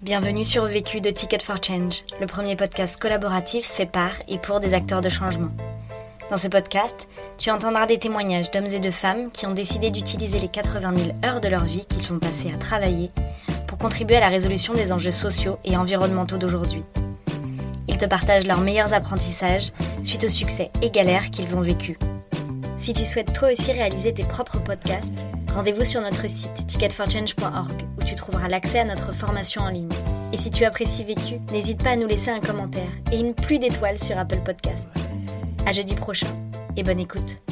Bienvenue sur Vécu de Ticket for Change, le premier podcast collaboratif fait par et pour des acteurs de changement. Dans ce podcast, tu entendras des témoignages d'hommes et de femmes qui ont décidé d'utiliser les 80 000 heures de leur vie qu'ils font passer à travailler pour contribuer à la résolution des enjeux sociaux et environnementaux d'aujourd'hui. Ils te partagent leurs meilleurs apprentissages suite aux succès et galères qu'ils ont vécus. Si tu souhaites toi aussi réaliser tes propres podcasts, rendez-vous sur notre site ticketforchange.org où tu trouveras l'accès à notre formation en ligne. Et si tu apprécies Vécu, n'hésite pas à nous laisser un commentaire et une pluie d'étoiles sur Apple Podcasts. À jeudi prochain et bonne écoute.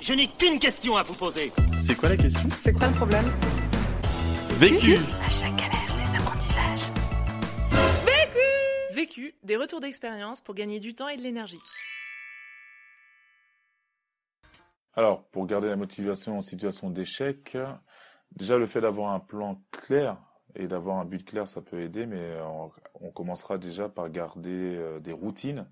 Je n'ai qu'une question à vous poser. C'est quoi la question? C'est quoi le problème? Vécu À chaque galère, des apprentissages. Vécu, des retours d'expérience pour gagner du temps et de l'énergie. Alors, pour garder la motivation en situation d'échec, déjà le fait d'avoir un plan clair et d'avoir un but clair, ça peut aider, mais on, on commencera déjà par garder euh, des routines,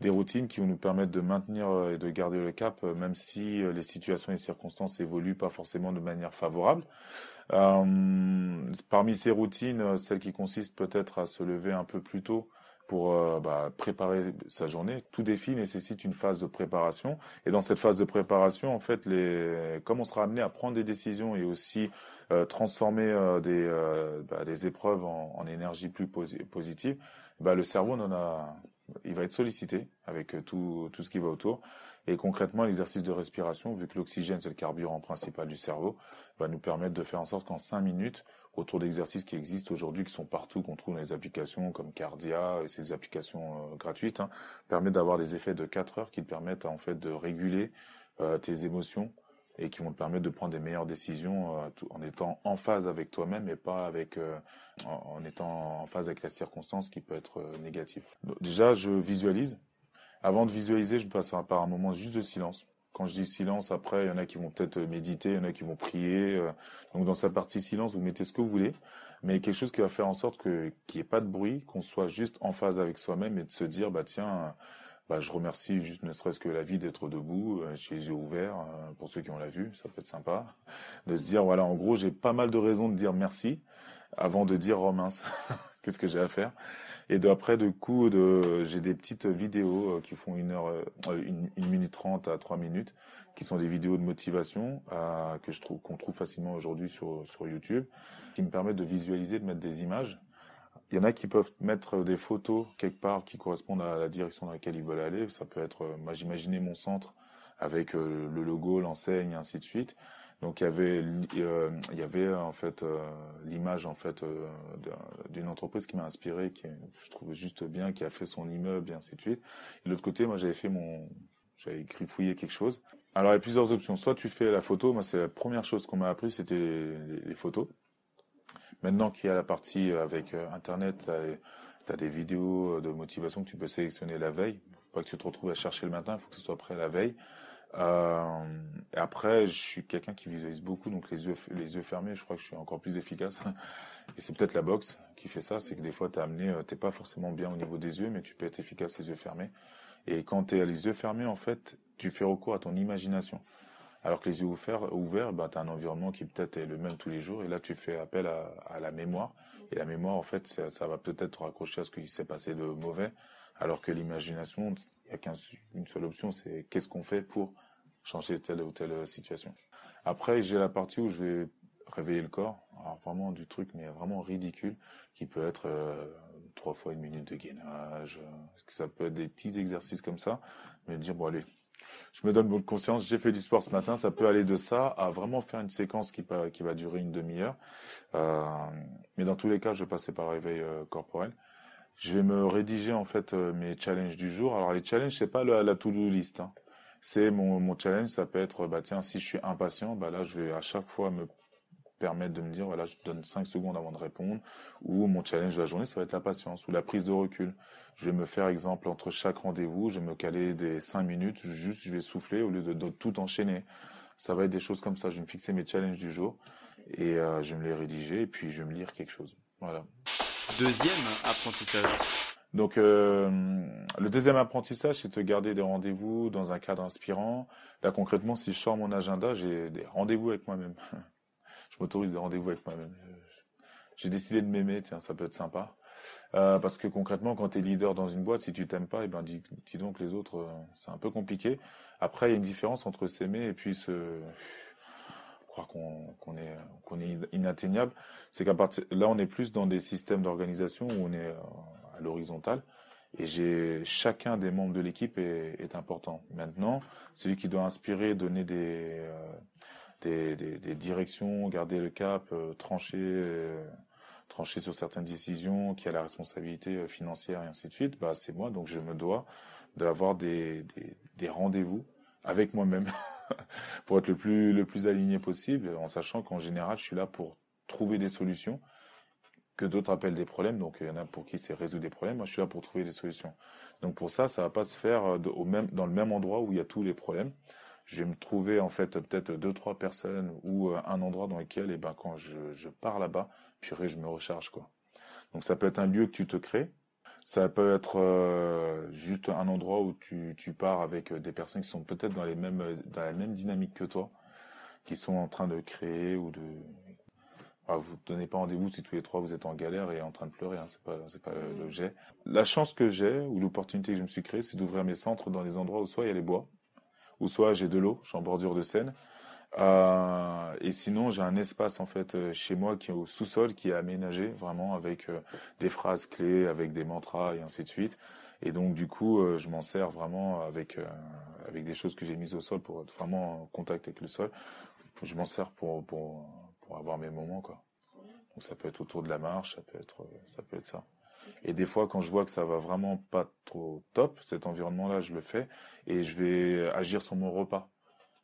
des routines qui vont nous permettre de maintenir euh, et de garder le cap, euh, même si euh, les situations et circonstances évoluent pas forcément de manière favorable. Euh, parmi ces routines, euh, celle qui consiste peut-être à se lever un peu plus tôt pour euh, bah, préparer sa journée. Tout défi nécessite une phase de préparation. Et dans cette phase de préparation, en fait, les, comme on sera amené à prendre des décisions et aussi euh, transformer euh, des, bah, des épreuves en, énergie plus posi- positive, bah, le cerveau en a, il va être sollicité avec tout, tout ce qui va autour. Et concrètement, l'exercice de respiration, vu que l'oxygène c'est le carburant principal du cerveau, va nous permettre de faire en sorte qu'en 5 minutes, autour d'exercices qui existent aujourd'hui, qui sont partout, qu'on trouve dans les applications comme Cardia et ces applications euh, gratuites, hein, permettent d'avoir des effets de 4 heures qui te permettent en fait de réguler euh, tes émotions et qui vont te permettre de prendre des meilleures décisions euh, en étant en phase avec toi-même et pas avec en, étant en phase avec la circonstance qui peut être négative. Déjà, je visualise. Avant de visualiser, je passe par un moment juste de silence. Quand je dis silence, après, il y en a qui vont peut-être méditer, il y en a qui vont prier. euh, donc dans sa partie silence, vous mettez ce que vous voulez, mais quelque chose qui va faire en sorte que qu'il n'y ait pas de bruit, qu'on soit juste en phase avec soi-même et de se dire, bah tiens, bah, je remercie juste ne serait-ce que la vie d'être debout, euh, j'ai les yeux ouverts, euh, pour ceux qui ont la vue, ça peut être sympa. De se dire, voilà, en gros, j'ai pas mal de raisons de dire merci avant de dire, oh mince, qu'est-ce que j'ai à faire et de, après, de coup, j'ai des petites vidéos euh, qui font une heure, euh, une, minute trente à trois minutes, qui sont des vidéos de motivation euh, que je trouve qu'on trouve facilement aujourd'hui sur sur YouTube, qui me permettent de visualiser, de mettre des images. Il y en a qui peuvent mettre des photos quelque part qui correspondent à la direction dans laquelle ils veulent aller. Ça peut être, moi j'imaginais mon centre avec le logo, l'enseigne, ainsi de suite. Donc il y avait, euh, il y avait en fait euh, l'image en fait euh, d'un- d'une entreprise qui m'a inspiré, qui je trouve juste bien, qui a fait son immeuble et ainsi de suite. Et de l'autre côté, moi j'avais fait mon, j'avais griffouillé quelque chose. Alors il y a plusieurs options. Soit tu fais la photo, moi c'est la première chose qu'on m'a appris, c'était les, photos. Maintenant qu'il y a la partie avec Internet, tu as, des vidéos de motivation que tu peux sélectionner la veille. Pas que tu te retrouves à chercher le matin, il faut que ce soit prêt la veille. Euh, et après, je suis quelqu'un qui visualise beaucoup, donc les yeux, les yeux fermés, je crois que je suis encore plus efficace. Et c'est peut-être la boxe qui fait ça, c'est que des fois, t'es amené, euh, t'es pas forcément bien au niveau des yeux, mais tu peux être efficace les yeux fermés. Et quand tu as les yeux fermés, en fait, tu fais recours à ton imagination. Alors que les yeux ouverts, ouverts bah, tu as un environnement qui peut-être est le même tous les jours. Et là, tu fais appel à, la mémoire. Et la mémoire, en fait, ça, va peut-être te raccrocher à ce qui s'est passé de mauvais. Alors que l'imagination, n'y a qu'une seule option, c'est qu'est-ce qu'on fait pour changer telle ou telle situation. Après, j'ai la partie où je vais réveiller le corps. Alors vraiment du truc, mais vraiment ridicule, qui peut être euh, trois fois une minute de gainage. euh, ça peut être des petits exercices comme ça. Mais dire, bon allez, je me donne bonne conscience, j'ai fait du sport ce matin, ça peut aller de ça à vraiment faire une séquence qui, va- durer une demi-heure. Euh, mais dans tous les cas, je passer par réveil corporel. Je vais me rédiger en fait euh, mes challenges du jour. Alors les challenges, c'est pas la, to-do list. Hein. C'est mon, mon challenge, ça peut être bah tiens si je suis impatient, bah là je vais à chaque fois me permettre de me dire voilà je donne 5 secondes avant de répondre ou mon challenge de la journée ça va être la patience ou la prise de recul. Je vais me faire exemple entre chaque rendez-vous, je vais me caler des 5 minutes, juste je vais souffler au lieu de, de tout enchaîner. Ça va être des choses comme ça, je vais me fixer mes challenges du jour et euh, je vais me les rédiger et puis je vais me lire quelque chose. Voilà. Deuxième apprentissage. Donc, euh, le deuxième apprentissage, c'est de garder des rendez-vous dans un cadre inspirant. Là, concrètement, si je sors mon agenda, j'ai des rendez-vous avec moi-même. je m'autorise des rendez-vous avec moi-même. J'ai décidé de m'aimer, tiens, ça peut être sympa. Euh, parce que concrètement, quand tu es leader dans une boîte, si tu t'aimes pas, eh ben dis, dis, donc les autres, euh, c'est un peu compliqué. Après, il y a une différence entre s'aimer et puis se qu'on est inatteignable. C'est qu'à partir là, on est plus dans des systèmes d'organisation où on est euh, à l'horizontale. Et j'ai chacun des membres de l'équipe est, important. Maintenant, celui qui doit inspirer, donner des, euh, directions, garder le cap, euh, trancher, sur certaines décisions, qui a la responsabilité financière et ainsi de suite, bah c'est moi. Donc je me dois d'avoir des, des rendez-vous avec moi-même pour être le plus le plus aligné possible, en sachant qu'en général, je suis là pour trouver des solutions que d'autres appellent des problèmes. Donc, il y en a pour qui c'est résoudre des problèmes. Moi, je suis là pour trouver des solutions. Donc, pour ça, ça va pas se faire euh, au même, dans le même endroit où il y a tous les problèmes. Je vais me trouver, en fait, peut-être deux, trois personnes ou euh, un endroit dans lequel, et eh ben, quand je, je pars là-bas, puis je me recharge, quoi. Donc, ça peut être un lieu que tu te crées. Ça peut être euh, juste un endroit où tu, tu pars avec des personnes qui sont peut-être dans les mêmes, dans la même dynamique que toi, qui sont en train de créer ou de, ah, vous ne donnez pas rendez-vous si tous les trois vous êtes en galère et en train de pleurer, hein, c'est pas c'est pas mm. l'objet. La chance que j'ai ou l'opportunité que je me suis créée, c'est d'ouvrir mes centres dans des endroits où soit il y a les bois, ou soit j'ai de l'eau, je suis en bordure de Seine. Euh, et sinon, j'ai un espace en fait euh, chez moi qui est au sous-sol, qui est aménagé vraiment avec euh, des phrases clés, avec des mantras et ainsi de suite. Et donc du coup, je m'en sers vraiment avec avec des choses que j'ai mises au sol pour être vraiment en contact avec le sol. Je m'en sers pour pour pour avoir mes moments quoi. Donc ça peut être autour de la marche, ça peut être ça peut être ça. Et des fois quand je vois que ça va vraiment pas trop top, cet environnement-là, je le fais et je vais agir sur mon repas.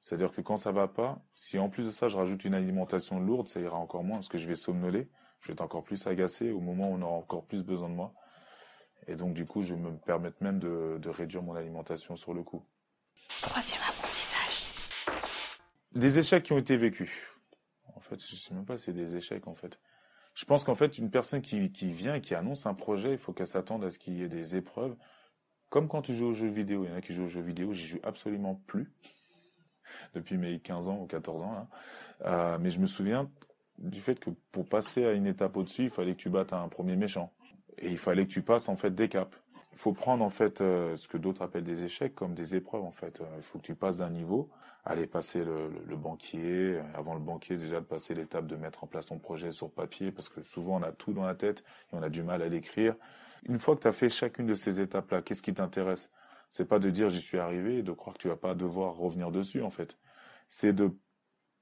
C'est-à-dire que quand ça va pas, si en plus de ça je rajoute une alimentation lourde, ça ira encore moins parce que je vais somnoler, je vais être encore plus agacé au moment où on aura encore plus besoin de moi. Et donc du coup, je vais me permettre même de, de réduire mon alimentation sur le coup. Troisième apprentissage. Des échecs qui ont été vécus. En fait, je sais même pas si c'est des échecs en fait. Je pense qu'en fait, une personne qui, qui vient et qui annonce un projet, il faut qu'elle s'attende à ce qu'il y ait des épreuves. Comme quand tu joues aux jeux vidéo, il y en a qui jouent aux jeux vidéo, j'y joue absolument plus depuis mes 15 ans ou 14 ans. Euh, mais je me souviens du fait que pour passer à une étape au-dessus, il fallait que tu battes un premier méchant et il fallait que tu passes en fait des caps. Il faut prendre en fait euh, ce que d'autres appellent des échecs comme des épreuves en fait. Euh, il faut que tu passes d'un niveau, aller passer le, le, le, banquier, avant le banquier déjà de passer l'étape de mettre en place ton projet sur papier parce que souvent on a tout dans la tête et on a du mal à l'écrire. Une fois que tu as fait chacune de ces étapes-là, qu'est-ce qui t'intéresse? C'est pas de dire j'y suis arrivé et de croire que tu vas pas devoir revenir dessus en fait. C'est de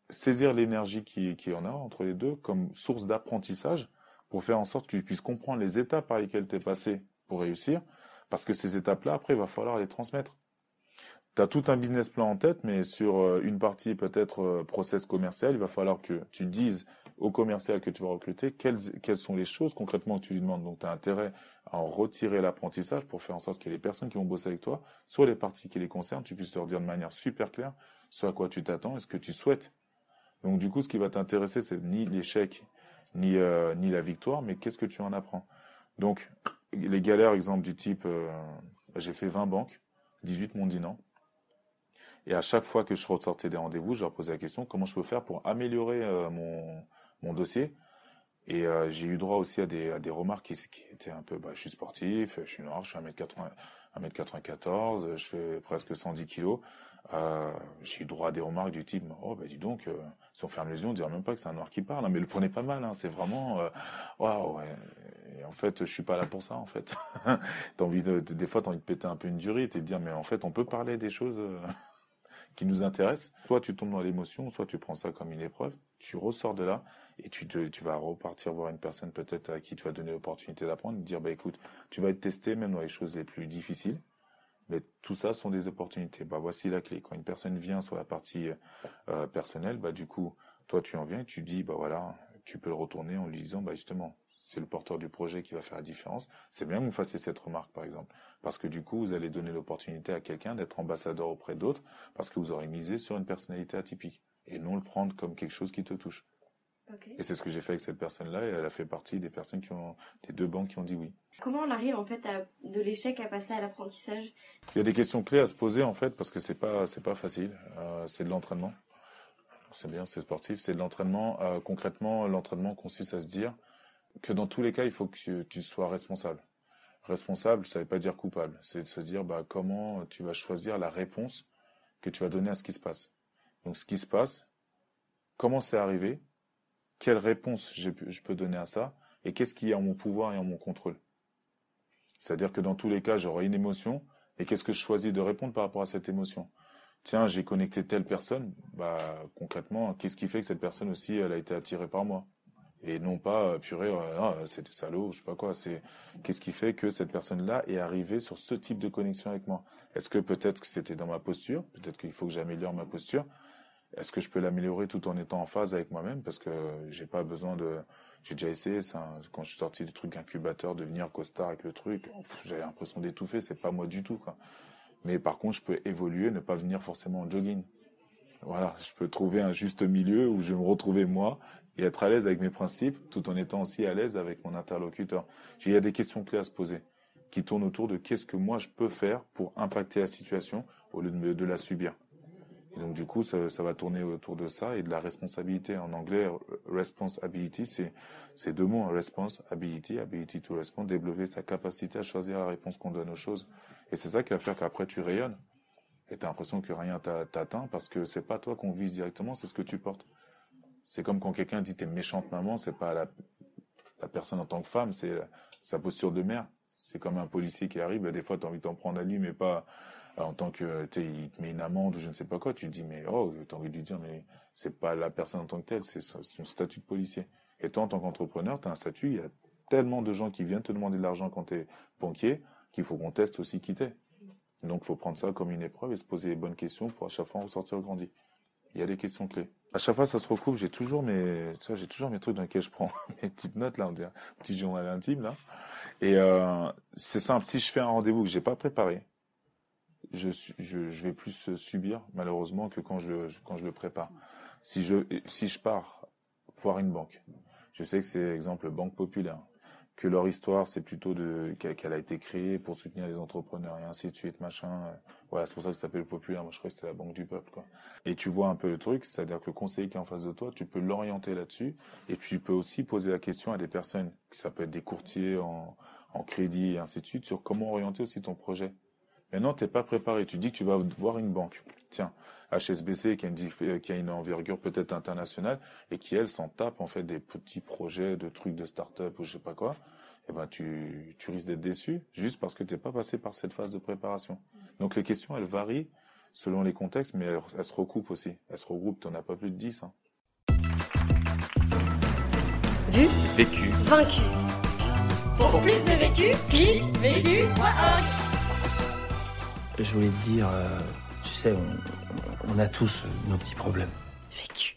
saisir l'énergie qui, qui en a entre les deux comme source d'apprentissage pour faire en sorte que tu puisses comprendre les étapes par lesquelles tu es passé pour réussir parce que ces étapes-là, après, il va falloir les transmettre. Tu as tout un business plan en tête, mais sur euh, une partie peut-être euh, process commercial, il va falloir que tu dises au commercial que tu vas recruter quelles, sont les choses concrètement que tu lui demandes. Donc tu as intérêt à en retirer l'apprentissage pour faire en sorte que les personnes qui vont bosser avec toi, soit les parties qui les concernent, tu puisses leur dire de manière super claire ce à quoi tu t'attends et ce que tu souhaites. Donc du coup, ce qui va t'intéresser, c'est ni l'échec, ni, euh, la victoire, mais qu'est-ce que tu en apprends. Donc les galères, exemple du type, j'ai fait 20 banques, 18 m'ont dit non. Et à chaque fois que je ressortais des rendez-vous, je leur posais la question comment je peux faire pour améliorer euh, mon, mon dossier? Et euh, j'ai eu droit aussi à des, à des remarques qui, étaient un peu, bah, je suis sportif, je suis noir, je suis 1m80, 1m94, je fais presque 110 kilos. Euh, j'ai eu droit à des remarques du type oh bah dis donc si on ferme les yeux on dirait même pas que c'est un noir qui parle hein, mais le prenez pas mal hein, c'est vraiment waouh et en fait je suis pas là pour ça en fait t'as envie de, des fois t'as envie de péter un peu une durite et de dire mais en fait on peut parler des choses qui nous intéressent soit tu tombes dans l'émotion soit tu prends ça comme une épreuve tu ressors de là et tu tu vas repartir voir une personne peut-être à qui tu vas donner l'opportunité d'apprendre dire bah écoute tu vas être testé même dans les choses les plus difficiles mais tout ça sont des opportunités. Bah, voici la clé. Quand une personne vient sur la partie euh, personnelle, bah, du coup, toi, tu en viens et tu dis, bah voilà, tu peux le retourner en lui disant, bah justement, c'est le porteur du projet qui va faire la différence. C'est bien que vous fassiez cette remarque, par exemple. Parce que du coup, vous allez donner l'opportunité à quelqu'un d'être ambassadeur auprès d'autres, parce que vous aurez misé sur une personnalité atypique. Et non le prendre comme quelque chose qui te touche. Okay. Et c'est ce que j'ai fait avec cette personne-là, et elle a fait partie des personnes qui ont, des deux banques qui ont dit oui. Comment on arrive en fait à, de l'échec à passer à l'apprentissage? Il y a des questions clés à se poser en fait parce que c'est pas c'est pas facile. Euh, c'est de l'entraînement. C'est bien, c'est sportif, c'est de l'entraînement. Euh, concrètement, l'entraînement consiste à se dire que dans tous les cas, il faut que tu sois responsable. Responsable, ça ne veut pas dire coupable. C'est de se dire bah, comment tu vas choisir la réponse que tu vas donner à ce qui se passe. Donc ce qui se passe, comment c'est arrivé, quelle réponse je peux donner à ça, et qu'est-ce qui est en mon pouvoir et en mon contrôle. C'est-à-dire que dans tous les cas, j'aurai une émotion, et qu'est-ce que je choisis de répondre par rapport à cette émotion Tiens, j'ai connecté telle personne, bah concrètement, qu'est-ce qui fait que cette personne aussi, elle a été attirée par moi? Et non pas purée, ah, c'est des salauds, je sais pas quoi. C'est qu'est-ce qui fait que cette personne-là est arrivée sur ce type de connexion avec moi? Est-ce que peut-être que c'était dans ma posture? Peut-être qu'il faut que j'améliore ma posture? Est-ce que je peux l'améliorer tout en étant en phase avec moi-même? Parce que j'ai pas besoin de. J'ai déjà essayé ça. Quand je suis sorti du truc incubateur, de venir costard avec le truc, j'avais l'impression d'étouffer. C'est pas moi du tout. Mais par contre, je peux évoluer, ne pas venir forcément en jogging. Voilà, je peux trouver un juste milieu où je vais me retrouver moi et être à l'aise avec mes principes tout en étant aussi à l'aise avec mon interlocuteur. Il y a des questions clés à se poser qui tournent autour de qu'est-ce que moi je peux faire pour impacter la situation au lieu de, de la subir. Et donc du coup, ça, va tourner autour de ça et de la responsabilité. En anglais, responsibility, c'est c'est deux mots, hein, responsibility, ability to respond, développer sa capacité à choisir la réponse qu'on donne aux choses. Et c'est ça qui va faire qu'après tu rayonnes. Et tu as l'impression que rien t'atteint parce que c'est pas toi qu'on vise directement, c'est ce que tu portes. C'est comme quand quelqu'un dit t'es méchante maman, c'est pas la, la personne en tant que femme, c'est sa posture de mère. C'est comme un policier qui arrive, des fois tu as envie de t'en prendre à lui, mais pas en tant que, tu il te met une amende ou je ne sais pas quoi, tu dis, mais oh, tu as envie de lui dire, mais c'est pas la personne en tant que telle, c'est son statut de policier. Et toi, en tant qu'entrepreneur, tu as un statut, il y a tellement de gens qui viennent te demander de l'argent quand tu es banquier, qu'il faut qu'on teste aussi qui t'es. Donc, il faut prendre ça comme une épreuve et se poser les bonnes questions pour à chaque fois ressortir grandi. Il y a des questions clés. À chaque fois, ça se recoupe. J'ai toujours mes, j'ai toujours mes trucs dans lesquels je prends mes petites notes là, on dirait petit journal intime là. Et euh, c'est simple. Si je fais un rendez-vous que j'ai pas préparé, je, vais plus subir malheureusement que quand je quand je le prépare. Si je, si je pars voir une banque, je sais que c'est exemple Banque Populaire que leur histoire, c'est plutôt de qu'elle a été créée pour soutenir les entrepreneurs et ainsi de suite, machin. Voilà, c'est pour ça que ça s'appelle populaire. Moi, je crois que c'était la banque du peuple, quoi. Et tu vois un peu le truc, c'est-à-dire que le conseiller qui est en face de toi, tu peux l'orienter là-dessus, et tu peux aussi poser la question à des personnes, ça peut être des courtiers en, en crédit et ainsi de suite, sur comment orienter aussi ton projet. Maintenant, t'es pas préparé. Tu dis que tu vas voir une banque. Tiens, HSBC qui a une, qui a une envergure peut-être internationale et qui elle s'en tape en fait des petits projets de trucs de start-up ou je sais pas quoi. Eh ben tu, tu risques d'être déçu juste parce que t'es pas passé par cette phase de préparation. Donc les questions elles varient selon les contextes, mais elles, se recoupent aussi. Elles se regroupent. T'en as pas plus de 10. Hein. Vu, Vécu. vaincu. Pour plus de vécu, clique vécu.org. Je voulais te dire, euh, tu sais, on, on a tous nos petits problèmes. Vécu.